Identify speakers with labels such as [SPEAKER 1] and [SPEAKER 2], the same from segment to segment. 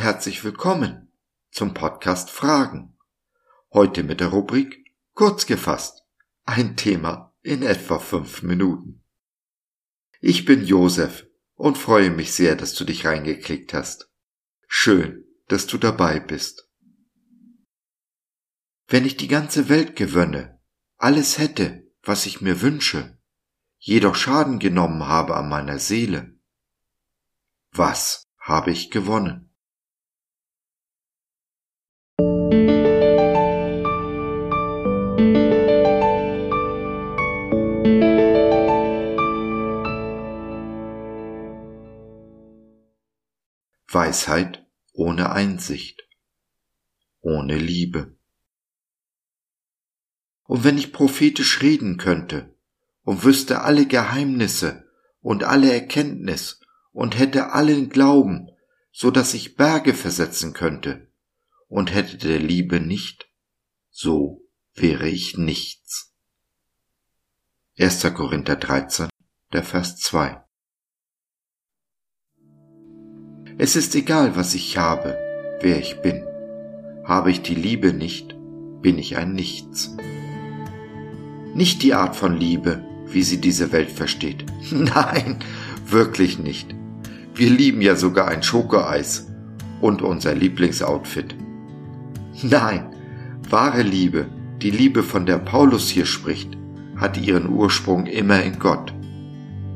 [SPEAKER 1] herzlich willkommen zum Podcast Fragen. Heute mit der Rubrik Kurz gefasst. Ein Thema in etwa fünf Minuten. Ich bin Josef und freue mich sehr, dass du dich reingeklickt hast. Schön, dass du dabei bist. Wenn ich die ganze Welt gewönne, alles hätte, was ich mir wünsche, jedoch Schaden genommen habe an meiner Seele, was habe ich gewonnen? Weisheit ohne Einsicht, ohne Liebe. Und wenn ich prophetisch reden könnte und wüsste alle Geheimnisse und alle Erkenntnis und hätte allen Glauben, so dass ich Berge versetzen könnte, und hätte der Liebe nicht, so wäre ich nichts. 1. Korinther 13, der Vers 2 Es ist egal, was ich habe, wer ich bin. Habe ich die Liebe nicht, bin ich ein Nichts. Nicht die Art von Liebe, wie sie diese Welt versteht. Nein, wirklich nicht. Wir lieben ja sogar ein Schokoeis und unser Lieblingsoutfit. Nein, wahre Liebe, die Liebe, von der Paulus hier spricht, hat ihren Ursprung immer in Gott.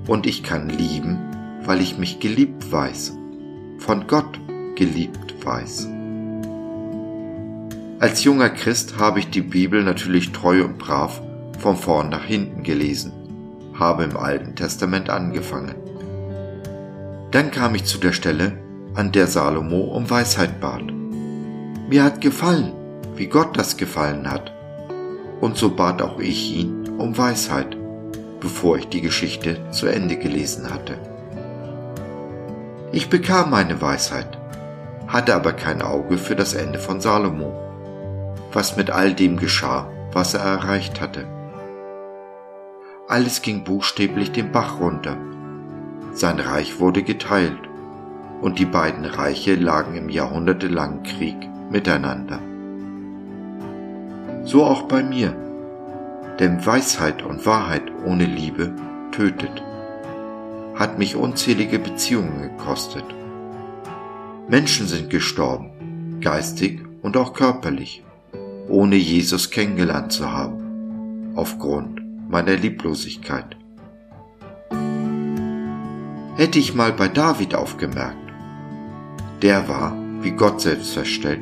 [SPEAKER 1] Und ich kann lieben, weil ich mich geliebt weiß von Gott geliebt weiß. Als junger Christ habe ich die Bibel natürlich treu und brav von vorn nach hinten gelesen, habe im Alten Testament angefangen. Dann kam ich zu der Stelle, an der Salomo um Weisheit bat. Mir hat gefallen, wie Gott das gefallen hat, und so bat auch ich ihn um Weisheit, bevor ich die Geschichte zu Ende gelesen hatte. Ich bekam meine Weisheit, hatte aber kein Auge für das Ende von Salomo, was mit all dem geschah, was er erreicht hatte. Alles ging buchstäblich den Bach runter. Sein Reich wurde geteilt und die beiden Reiche lagen im jahrhundertelangen Krieg miteinander. So auch bei mir, denn Weisheit und Wahrheit ohne Liebe tötet hat mich unzählige Beziehungen gekostet. Menschen sind gestorben, geistig und auch körperlich, ohne Jesus kennengelernt zu haben, aufgrund meiner Lieblosigkeit. Hätte ich mal bei David aufgemerkt, der war, wie Gott selbst verstellt,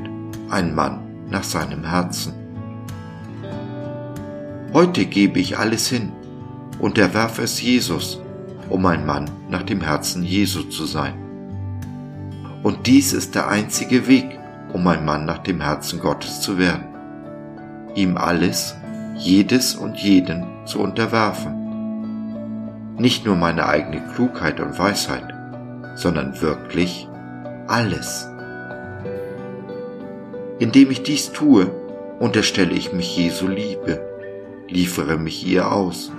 [SPEAKER 1] ein Mann nach seinem Herzen. Heute gebe ich alles hin und erwerfe es Jesus, um ein Mann nach dem Herzen Jesu zu sein. Und dies ist der einzige Weg, um ein Mann nach dem Herzen Gottes zu werden. Ihm alles, jedes und jeden zu unterwerfen. Nicht nur meine eigene Klugheit und Weisheit, sondern wirklich alles. Indem ich dies tue, unterstelle ich mich Jesu Liebe, liefere mich ihr aus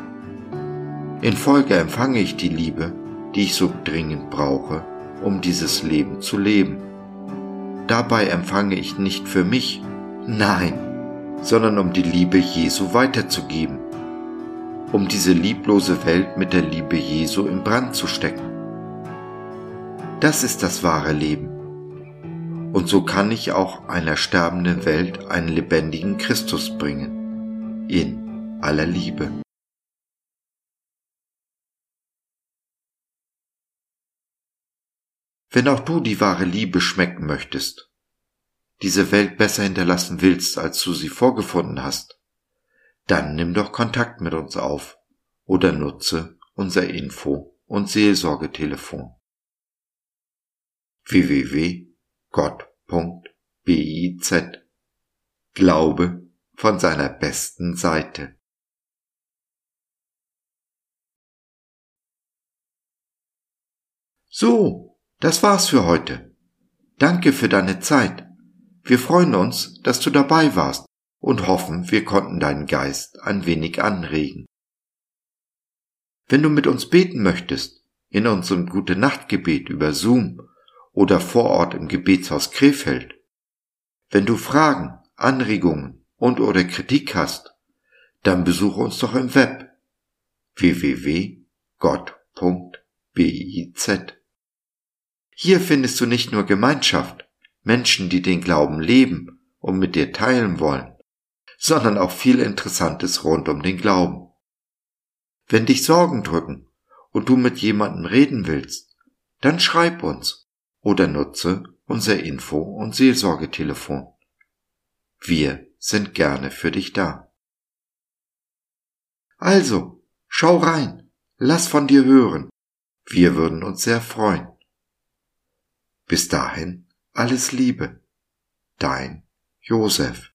[SPEAKER 1] in Folge empfange ich die Liebe, die ich so dringend brauche, um dieses Leben zu leben. Dabei empfange ich nicht für mich, nein, sondern um die Liebe Jesu weiterzugeben, um diese lieblose Welt mit der Liebe Jesu in Brand zu stecken. Das ist das wahre Leben. Und so kann ich auch einer sterbenden Welt einen lebendigen Christus bringen, in aller Liebe. Wenn auch du die wahre Liebe schmecken möchtest, diese Welt besser hinterlassen willst, als du sie vorgefunden hast, dann nimm doch Kontakt mit uns auf oder nutze unser Info- und Seelsorgetelefon www.gott.biz Glaube von seiner besten Seite. So, das war's für heute. Danke für deine Zeit. Wir freuen uns, dass du dabei warst und hoffen, wir konnten deinen Geist ein wenig anregen. Wenn du mit uns beten möchtest, in unserem Gute Nachtgebet über Zoom oder vor Ort im Gebetshaus Krefeld. Wenn du Fragen, Anregungen und oder Kritik hast, dann besuche uns doch im Web www.gott.biz. Hier findest du nicht nur Gemeinschaft, Menschen, die den Glauben leben und mit dir teilen wollen, sondern auch viel Interessantes rund um den Glauben. Wenn dich Sorgen drücken und du mit jemandem reden willst, dann schreib uns oder nutze unser Info- und Seelsorgetelefon. Wir sind gerne für dich da. Also, schau rein, lass von dir hören. Wir würden uns sehr freuen. Bis dahin alles Liebe. Dein Josef.